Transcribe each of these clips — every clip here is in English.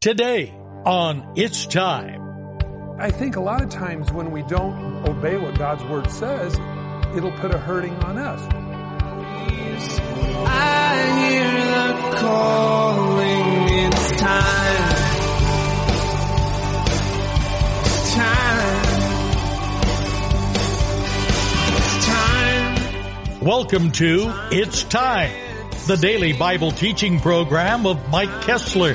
Today on It's Time. I think a lot of times when we don't obey what God's word says, it'll put a hurting on us. I hear the calling, it's time. It's time. It's time. Welcome to It's Time, the daily Bible teaching program of Mike Kessler,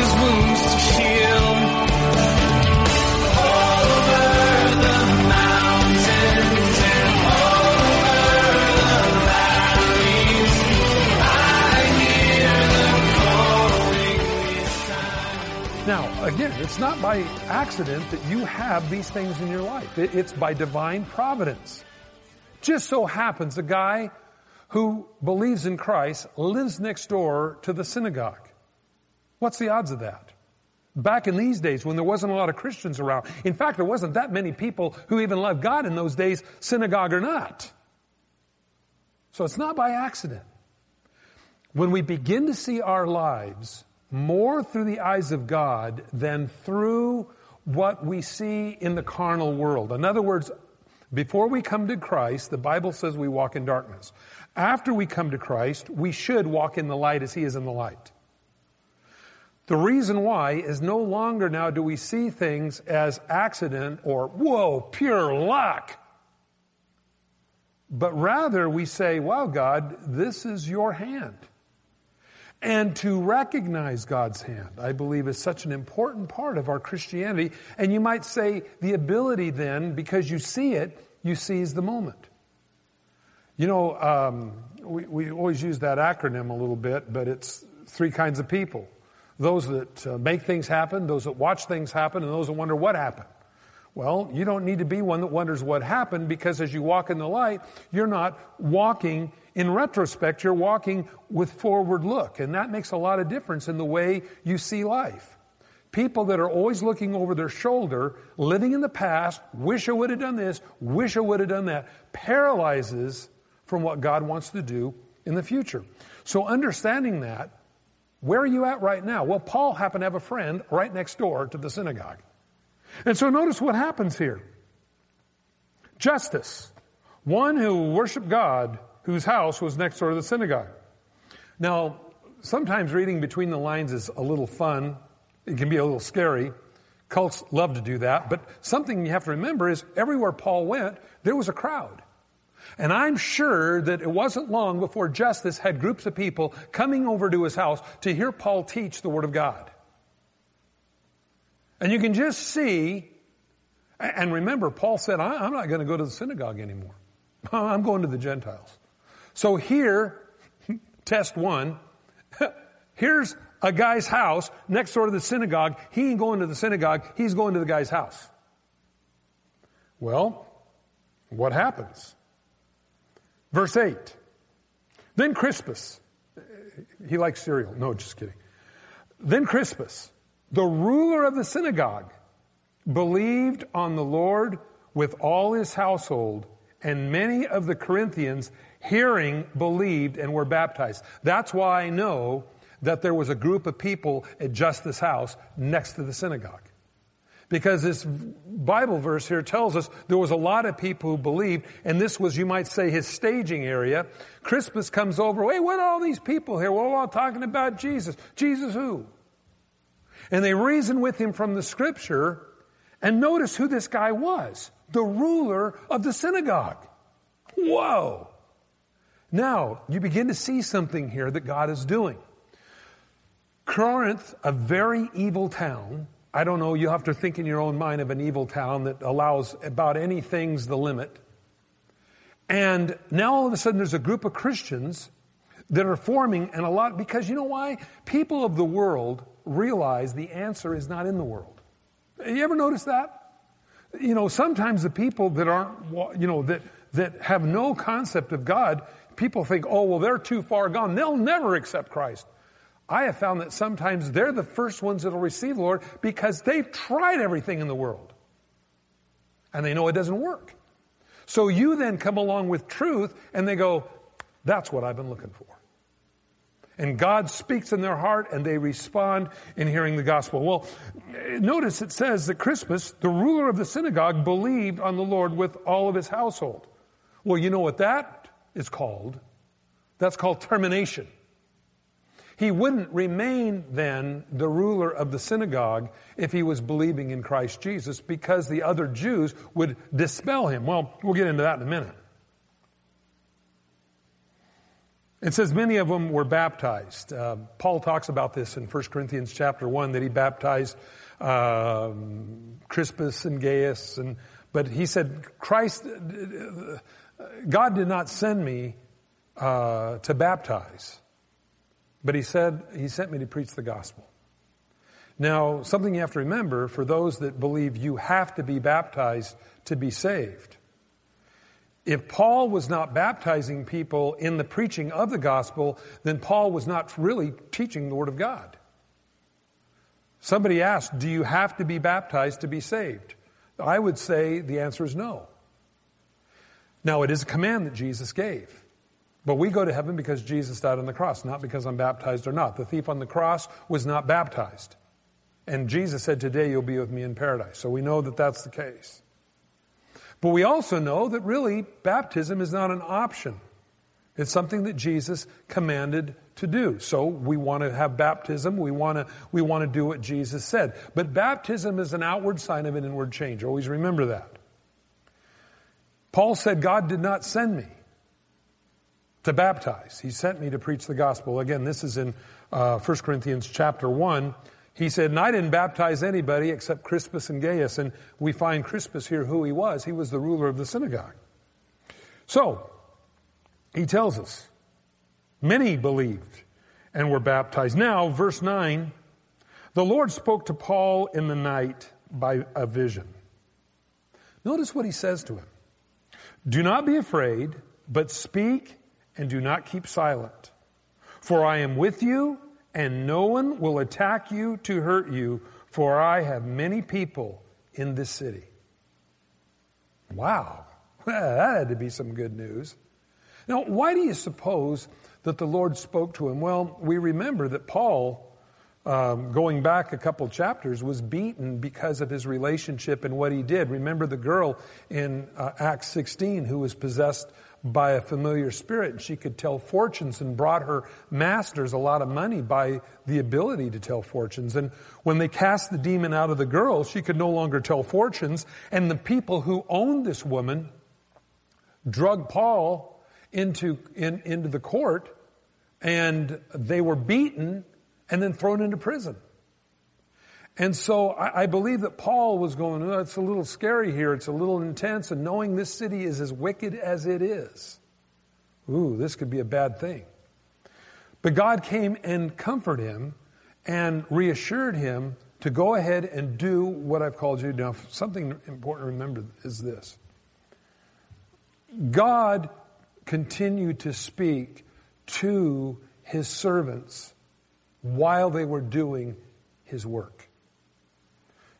By accident that you have these things in your life. It's by divine providence. Just so happens a guy who believes in Christ lives next door to the synagogue. What's the odds of that? Back in these days when there wasn't a lot of Christians around. In fact, there wasn't that many people who even loved God in those days, synagogue or not. So it's not by accident. When we begin to see our lives more through the eyes of God than through what we see in the carnal world. In other words, before we come to Christ, the Bible says we walk in darkness. After we come to Christ, we should walk in the light as He is in the light. The reason why is no longer now do we see things as accident or, whoa, pure luck. But rather we say, wow, God, this is your hand. And to recognize God's hand, I believe, is such an important part of our Christianity. And you might say the ability then, because you see it, you seize the moment. You know, um, we, we always use that acronym a little bit, but it's three kinds of people. Those that uh, make things happen, those that watch things happen, and those that wonder what happened. Well, you don't need to be one that wonders what happened because as you walk in the light, you're not walking in retrospect, you're walking with forward look. And that makes a lot of difference in the way you see life. People that are always looking over their shoulder, living in the past, wish I would have done this, wish I would have done that, paralyzes from what God wants to do in the future. So understanding that, where are you at right now? Well, Paul happened to have a friend right next door to the synagogue. And so notice what happens here. Justus. One who worshiped God, whose house was next door to the synagogue. Now, sometimes reading between the lines is a little fun. It can be a little scary. Cults love to do that. But something you have to remember is everywhere Paul went, there was a crowd. And I'm sure that it wasn't long before Justus had groups of people coming over to his house to hear Paul teach the Word of God. And you can just see, and remember, Paul said, I'm not going to go to the synagogue anymore. I'm going to the Gentiles. So here, test one, here's a guy's house next door to the synagogue. He ain't going to the synagogue, he's going to the guy's house. Well, what happens? Verse 8. Then Crispus, he likes cereal. No, just kidding. Then Crispus, the ruler of the synagogue, believed on the Lord with all his household, and many of the Corinthians, hearing, believed and were baptized. That's why I know that there was a group of people at Justus House next to the synagogue. Because this Bible verse here tells us there was a lot of people who believed, and this was, you might say, his staging area. Crispus comes over, hey, what are all these people here? We're all talking about Jesus. Jesus who? And they reason with him from the scripture, and notice who this guy was. The ruler of the synagogue. Whoa! Now, you begin to see something here that God is doing. Corinth, a very evil town, I don't know, you have to think in your own mind of an evil town that allows about anything's the limit. And now all of a sudden there's a group of Christians that are forming and a lot, because you know why? People of the world realize the answer is not in the world. You ever notice that? You know, sometimes the people that aren't, you know, that, that have no concept of God, people think, oh, well, they're too far gone. They'll never accept Christ. I have found that sometimes they're the first ones that'll receive Lord because they've tried everything in the world. And they know it doesn't work. So you then come along with truth and they go, that's what I've been looking for. And God speaks in their heart and they respond in hearing the gospel. Well, notice it says that Crispus, the ruler of the synagogue, believed on the Lord with all of his household. Well, you know what that is called? That's called termination. He wouldn't remain then the ruler of the synagogue if he was believing in Christ Jesus because the other Jews would dispel him. Well, we'll get into that in a minute. It says many of them were baptized. Uh, Paul talks about this in 1 Corinthians chapter 1 that he baptized um, Crispus and Gaius. And, but he said, Christ, God did not send me uh, to baptize. But he said, he sent me to preach the gospel. Now, something you have to remember for those that believe you have to be baptized to be saved. If Paul was not baptizing people in the preaching of the gospel, then Paul was not really teaching the Word of God. Somebody asked, Do you have to be baptized to be saved? I would say the answer is no. Now, it is a command that Jesus gave. But we go to heaven because Jesus died on the cross, not because I'm baptized or not. The thief on the cross was not baptized. And Jesus said, Today you'll be with me in paradise. So we know that that's the case. But we also know that really baptism is not an option. It's something that Jesus commanded to do. So we want to have baptism. We want to, we want to do what Jesus said. But baptism is an outward sign of an inward change. Always remember that. Paul said, God did not send me to baptize. He sent me to preach the gospel. Again, this is in uh, 1 Corinthians chapter 1. He said, and I didn't baptize anybody except Crispus and Gaius. And we find Crispus here who he was. He was the ruler of the synagogue. So, he tells us, many believed and were baptized. Now, verse 9, the Lord spoke to Paul in the night by a vision. Notice what he says to him. Do not be afraid, but speak and do not keep silent. For I am with you, and no one will attack you to hurt you, for I have many people in this city. Wow, that had to be some good news. Now, why do you suppose that the Lord spoke to him? Well, we remember that Paul, um, going back a couple chapters, was beaten because of his relationship and what he did. Remember the girl in uh, Acts 16 who was possessed by a familiar spirit. She could tell fortunes and brought her masters a lot of money by the ability to tell fortunes. And when they cast the demon out of the girl, she could no longer tell fortunes. And the people who owned this woman drug Paul into, in, into the court and they were beaten and then thrown into prison. And so I, I believe that Paul was going, oh, it's a little scary here. It's a little intense. And knowing this city is as wicked as it is, ooh, this could be a bad thing. But God came and comforted him and reassured him to go ahead and do what I've called you to do. Something important to remember is this. God continued to speak to his servants while they were doing his work.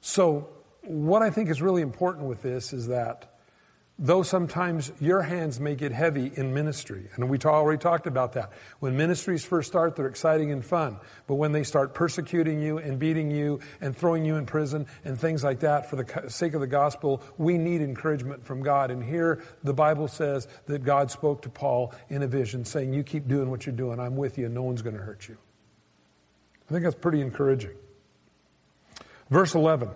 So, what I think is really important with this is that though sometimes your hands may get heavy in ministry, and we already talked about that. When ministries first start, they're exciting and fun. But when they start persecuting you and beating you and throwing you in prison and things like that for the sake of the gospel, we need encouragement from God. And here the Bible says that God spoke to Paul in a vision saying, you keep doing what you're doing. I'm with you no one's going to hurt you. I think that's pretty encouraging. Verse 11.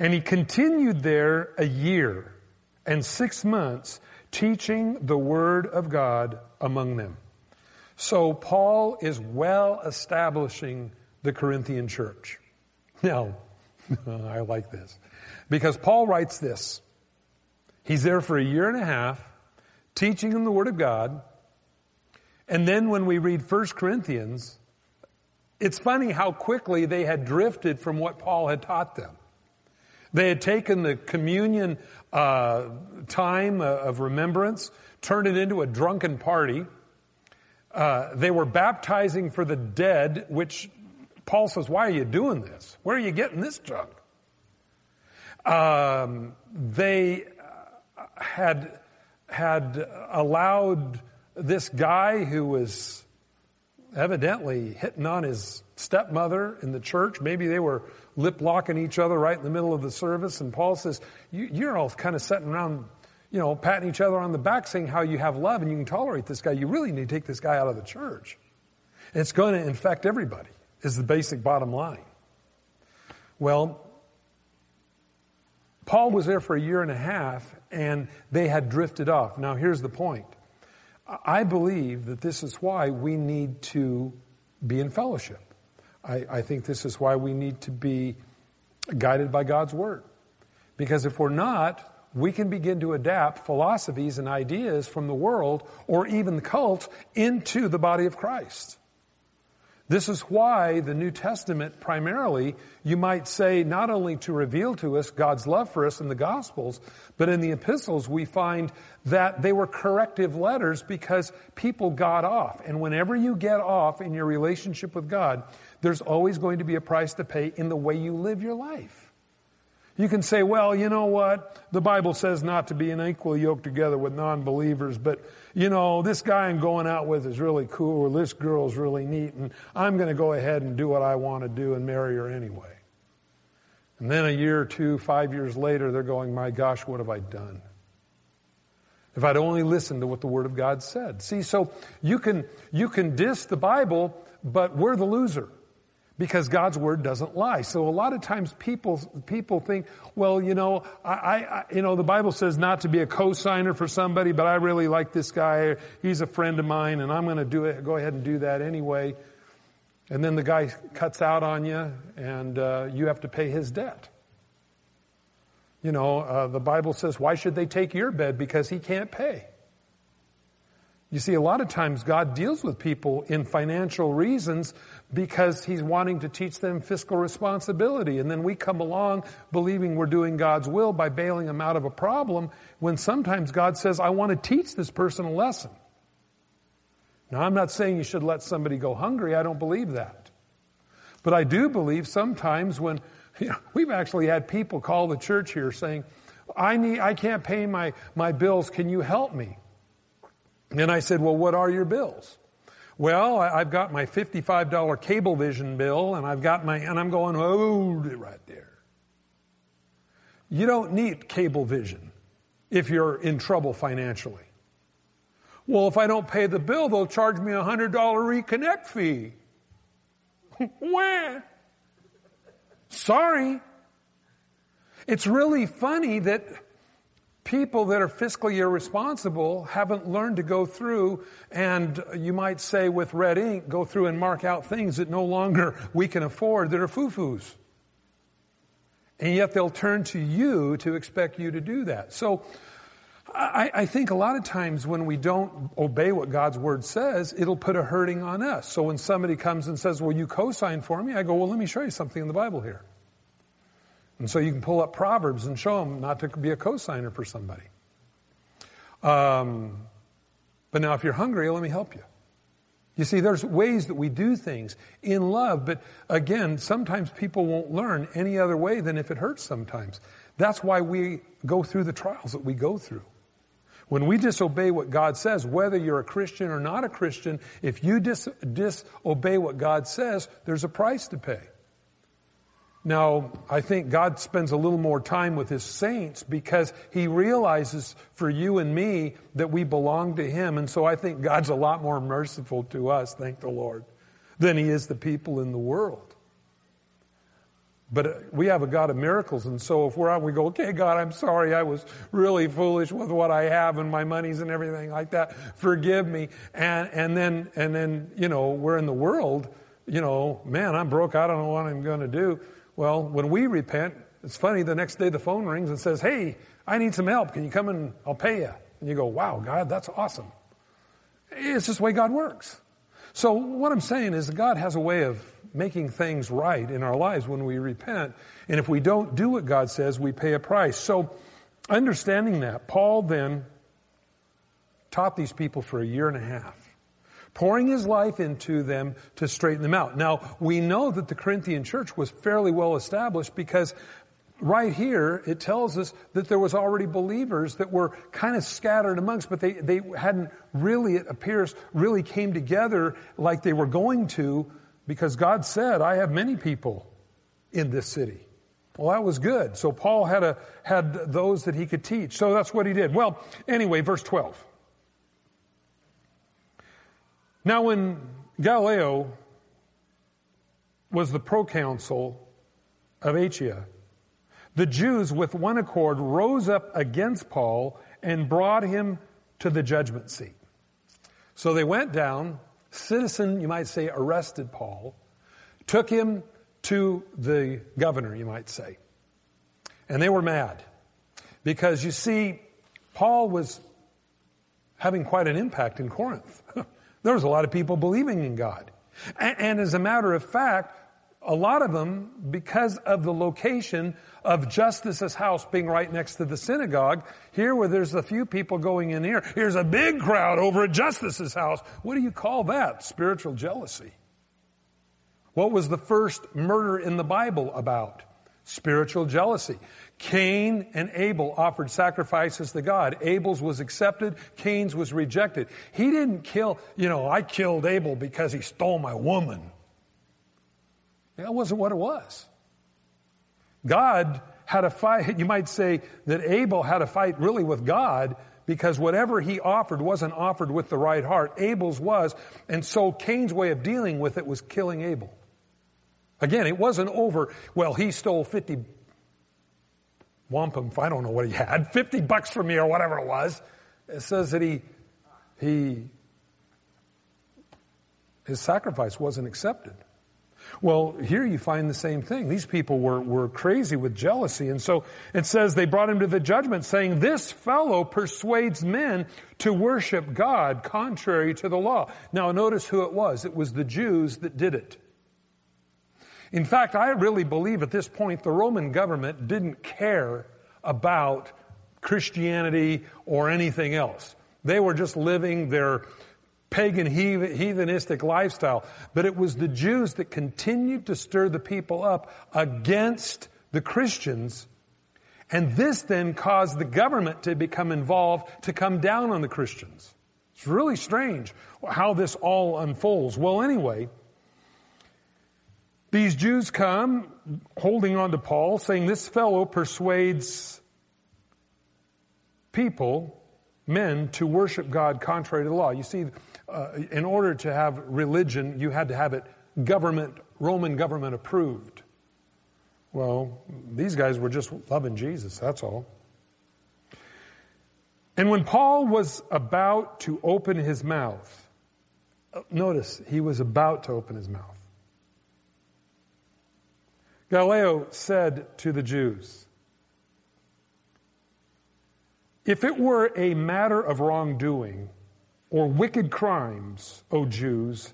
And he continued there a year and six months teaching the word of God among them. So Paul is well establishing the Corinthian church. Now, I like this because Paul writes this. He's there for a year and a half teaching them the word of God. And then when we read 1 Corinthians, it's funny how quickly they had drifted from what Paul had taught them. They had taken the communion uh, time uh, of remembrance, turned it into a drunken party. Uh, they were baptizing for the dead, which Paul says, why are you doing this? Where are you getting this junk? Um, they uh, had, had allowed this guy who was evidently hitting on his stepmother in the church. Maybe they were lip locking each other right in the middle of the service. And Paul says, you, are all kind of sitting around, you know, patting each other on the back saying how you have love and you can tolerate this guy. You really need to take this guy out of the church. It's going to infect everybody is the basic bottom line. Well, Paul was there for a year and a half and they had drifted off. Now here's the point. I believe that this is why we need to be in fellowship. I, I, think this is why we need to be guided by God's Word. Because if we're not, we can begin to adapt philosophies and ideas from the world or even the cult into the body of Christ. This is why the New Testament primarily, you might say, not only to reveal to us God's love for us in the Gospels, but in the epistles we find that they were corrective letters because people got off. And whenever you get off in your relationship with God, there's always going to be a price to pay in the way you live your life. You can say, well, you know what? The Bible says not to be unequally yoked together with non-believers, but you know, this guy I'm going out with is really cool or this girl's really neat and I'm going to go ahead and do what I want to do and marry her anyway. And then a year or two, five years later, they're going, my gosh, what have I done? If I'd only listened to what the Word of God said. See, so you can, you can diss the Bible, but we're the loser because God's word doesn't lie. So a lot of times people people think, well, you know, I, I you know the Bible says not to be a co-signer for somebody, but I really like this guy. He's a friend of mine, and I'm going to do it. Go ahead and do that anyway. And then the guy cuts out on you, and uh, you have to pay his debt. You know, uh, the Bible says, why should they take your bed? Because he can't pay. You see, a lot of times God deals with people in financial reasons because He's wanting to teach them fiscal responsibility. And then we come along believing we're doing God's will by bailing them out of a problem when sometimes God says, I want to teach this person a lesson. Now, I'm not saying you should let somebody go hungry. I don't believe that. But I do believe sometimes when, you know, we've actually had people call the church here saying, I need, I can't pay my, my bills. Can you help me? And I said, well, what are your bills? Well, I've got my $55 Cablevision bill and I've got my, and I'm going, oh, right there. You don't need Cablevision if you're in trouble financially. Well, if I don't pay the bill, they'll charge me a $100 reconnect fee. Wah. Sorry. It's really funny that people that are fiscally irresponsible haven't learned to go through and uh, you might say with red ink, go through and mark out things that no longer we can afford that are foo-foos. And yet they'll turn to you to expect you to do that. So I, I, think a lot of times when we don't obey what God's word says, it'll put a hurting on us. So when somebody comes and says, well, you co-sign for me, I go, well, let me show you something in the Bible here. And so you can pull up Proverbs and show them not to be a cosigner for somebody. Um, but now if you're hungry, let me help you. You see, there's ways that we do things in love, but again, sometimes people won't learn any other way than if it hurts sometimes. That's why we go through the trials that we go through. When we disobey what God says, whether you're a Christian or not a Christian, if you dis- disobey what God says, there's a price to pay. Now, I think God spends a little more time with His saints because He realizes for you and me that we belong to Him. And so I think God's a lot more merciful to us, thank the Lord, than He is the people in the world. But uh, we have a God of miracles, and so if we're out, we go, okay, God, I'm sorry, I was really foolish with what I have and my monies and everything like that. Forgive me. And, and then, and then, you know, we're in the world, you know, man, I'm broke, I don't know what I'm going to do. Well, when we repent, it's funny, the next day the phone rings and says, Hey, I need some help. Can you come and I'll pay you? And you go, Wow, God, that's awesome. It's just the way God works. So what I'm saying is that God has a way of making things right in our lives when we repent. And if we don't do what God says, we pay a price. So understanding that, Paul then taught these people for a year and a half pouring his life into them to straighten them out. Now, we know that the Corinthian church was fairly well established because right here it tells us that there was already believers that were kind of scattered amongst, but they, they hadn't really, it appears, really came together like they were going to because God said, I have many people in this city. Well, that was good. So Paul had a, had those that he could teach. So that's what he did. Well, anyway, verse 12. Now, when Gallio was the proconsul of Achaia, the Jews with one accord rose up against Paul and brought him to the judgment seat. So they went down, citizen, you might say, arrested Paul, took him to the governor, you might say. And they were mad. Because you see, Paul was having quite an impact in Corinth. There was a lot of people believing in God. And, and as a matter of fact, a lot of them, because of the location of Justus's house being right next to the synagogue, here where there's a few people going in here, here's a big crowd over at Justus's house. What do you call that? Spiritual jealousy. What was the first murder in the Bible about? Spiritual jealousy. Cain and Abel offered sacrifices to God. Abel's was accepted, Cain's was rejected. He didn't kill, you know, I killed Abel because he stole my woman. That wasn't what it was. God had a fight, you might say that Abel had a fight really with God because whatever he offered wasn't offered with the right heart. Abel's was, and so Cain's way of dealing with it was killing Abel. Again, it wasn't over, well, he stole 50 wampum, I don't know what he had, 50 bucks from me or whatever it was. It says that he, he, his sacrifice wasn't accepted. Well, here you find the same thing. These people were, were crazy with jealousy. And so it says they brought him to the judgment saying, this fellow persuades men to worship God contrary to the law. Now notice who it was. It was the Jews that did it. In fact, I really believe at this point the Roman government didn't care about Christianity or anything else. They were just living their pagan heathenistic lifestyle. But it was the Jews that continued to stir the people up against the Christians. And this then caused the government to become involved to come down on the Christians. It's really strange how this all unfolds. Well, anyway, these Jews come holding on to Paul, saying this fellow persuades people, men, to worship God contrary to the law. You see, uh, in order to have religion, you had to have it government, Roman government approved. Well, these guys were just loving Jesus, that's all. And when Paul was about to open his mouth, uh, notice he was about to open his mouth. Gallio said to the Jews, If it were a matter of wrongdoing or wicked crimes, O Jews,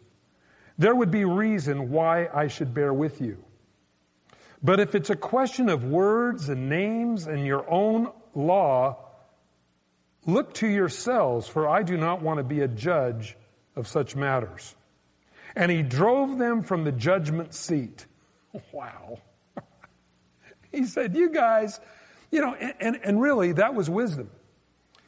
there would be reason why I should bear with you. But if it's a question of words and names and your own law, look to yourselves, for I do not want to be a judge of such matters. And he drove them from the judgment seat. Wow. he said, you guys, you know, and, and, and, really that was wisdom.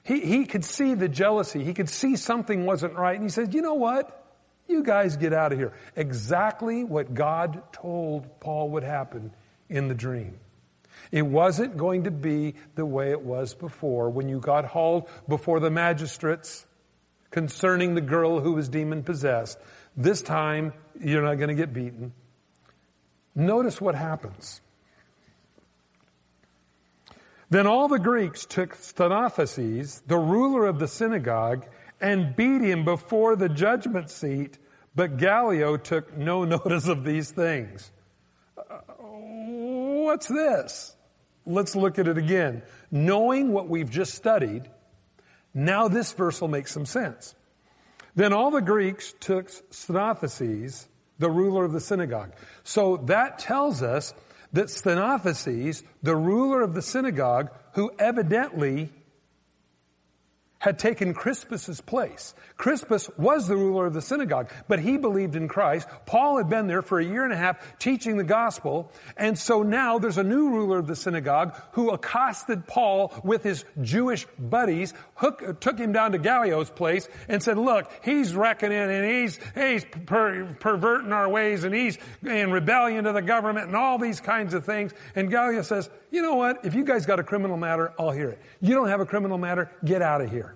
He, he could see the jealousy. He could see something wasn't right. And he said, you know what? You guys get out of here. Exactly what God told Paul would happen in the dream. It wasn't going to be the way it was before when you got hauled before the magistrates concerning the girl who was demon possessed. This time, you're not going to get beaten. Notice what happens. Then all the Greeks took Sosthenes, the ruler of the synagogue, and beat him before the judgment seat, but Gallio took no notice of these things. Uh, what's this? Let's look at it again. Knowing what we've just studied, now this verse will make some sense. Then all the Greeks took Sosthenes, the ruler of the synagogue. So that tells us that Sosthenes, the ruler of the synagogue, who evidently had taken Crispus's place. Crispus was the ruler of the synagogue, but he believed in Christ. Paul had been there for a year and a half teaching the gospel, and so now there's a new ruler of the synagogue who accosted Paul with his Jewish buddies, hook, took him down to Gallio's place and said, look, he's reckoning and he's, he's per, perverting our ways and he's in rebellion to the government and all these kinds of things. And Gallio says, you know what? If you guys got a criminal matter, I'll hear it. You don't have a criminal matter, get out of here.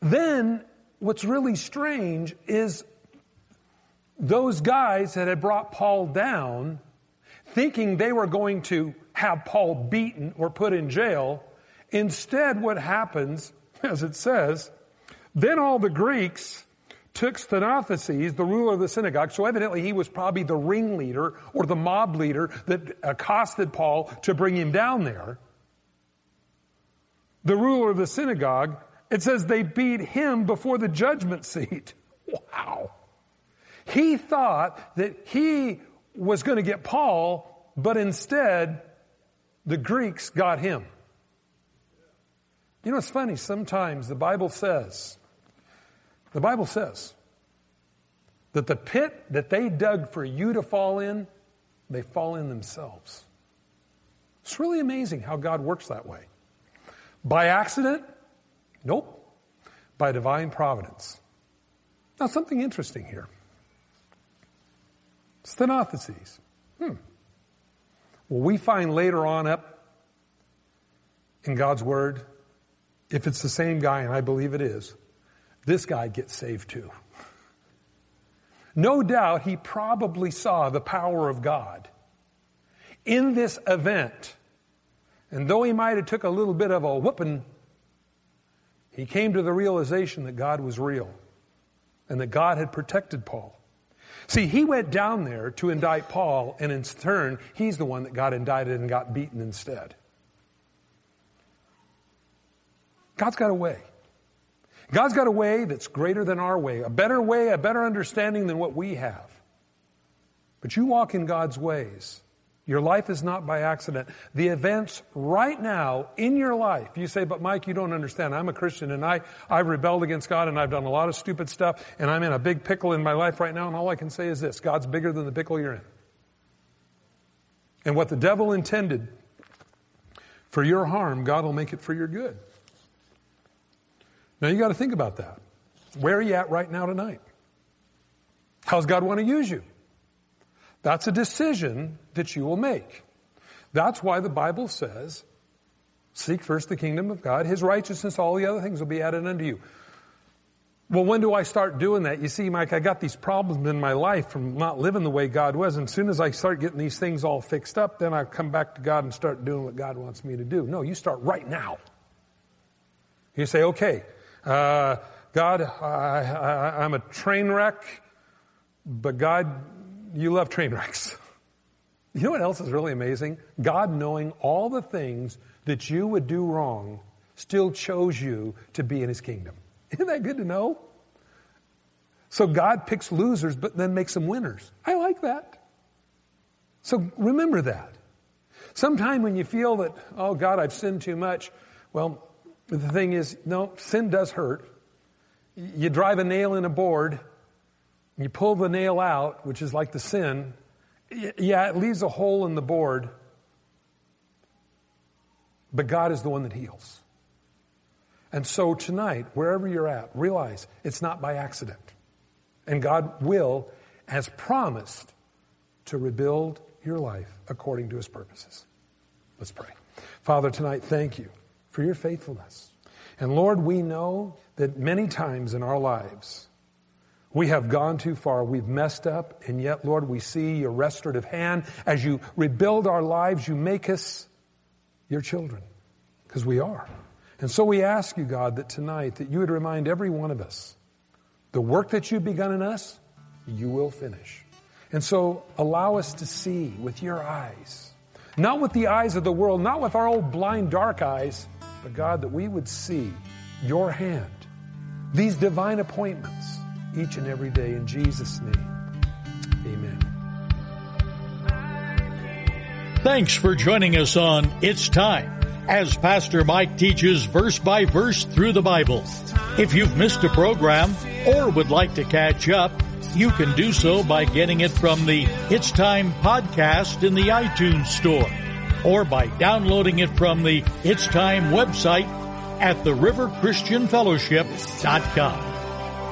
Then, what's really strange is those guys that had brought Paul down, thinking they were going to have Paul beaten or put in jail, instead what happens, as it says, then all the Greeks took Sosthenes, the ruler of the synagogue, so evidently he was probably the ringleader or the mob leader that accosted Paul to bring him down there. The ruler of the synagogue, it says they beat him before the judgment seat. Wow. He thought that he was going to get Paul, but instead the Greeks got him. You know, it's funny. Sometimes the Bible says the Bible says that the pit that they dug for you to fall in, they fall in themselves. It's really amazing how God works that way. By accident? Nope. By divine providence. Now, something interesting here. Sosthenes. Hmm. Well, we find later on up in God's Word, if it's the same guy, and I believe it is, this guy gets saved too. No doubt he probably saw the power of God in this event. And though he might have took a little bit of a whooping, he came to the realization that God was real and that God had protected Paul. See, he went down there to indict Paul, and in turn, he's the one that got indicted and got beaten instead. God's got a way. God's got a way that's greater than our way, a better way, a better understanding than what we have. But you walk in God's ways. Your life is not by accident. The events right now in your life, you say, but Mike, you don't understand. I'm a Christian and I, I've rebelled against God and I've done a lot of stupid stuff and I'm in a big pickle in my life right now and all I can say is this, God's bigger than the pickle you're in. And what the devil intended for your harm, God will make it for your good. Now you got to think about that. Where are you at right now tonight? How's God want to use you? That's a decision that you will make. That's why the Bible says, seek first the kingdom of God, His righteousness, all the other things will be added unto you. Well, when do I start doing that? You see, Mike, I got these problems in my life from not living the way God was. And as soon as I start getting these things all fixed up, then I come back to God and start doing what God wants me to do. No, you start right now. You say, okay, uh, God, I, am a train wreck, but God, you love train wrecks. You know what else is really amazing? God, knowing all the things that you would do wrong, still chose you to be in His kingdom. Isn't that good to know? So God picks losers, but then makes them winners. I like that. So remember that. Sometime when you feel that, oh God, I've sinned too much, well, the thing is, no, sin does hurt. You drive a nail in a board, you pull the nail out, which is like the sin. Yeah, it leaves a hole in the board, but God is the one that heals. And so tonight, wherever you're at, realize it's not by accident. And God will, as promised, to rebuild your life according to his purposes. Let's pray. Father, tonight, thank you for your faithfulness. And Lord, we know that many times in our lives, we have gone too far. We've messed up. And yet, Lord, we see your restorative hand. As you rebuild our lives, you make us your children. Because we are. And so we ask you, God, that tonight that you would remind every one of us the work that you've begun in us, you will finish. And so allow us to see with your eyes, not with the eyes of the world, not with our old blind dark eyes, but God, that we would see your hand, these divine appointments each and every day in Jesus' name. Amen. Thanks for joining us on It's Time as Pastor Mike teaches verse by verse through the Bible. If you've missed a program or would like to catch up, you can do so by getting it from the It's Time podcast in the iTunes store or by downloading it from the It's Time website at theriverchristianfellowship.com.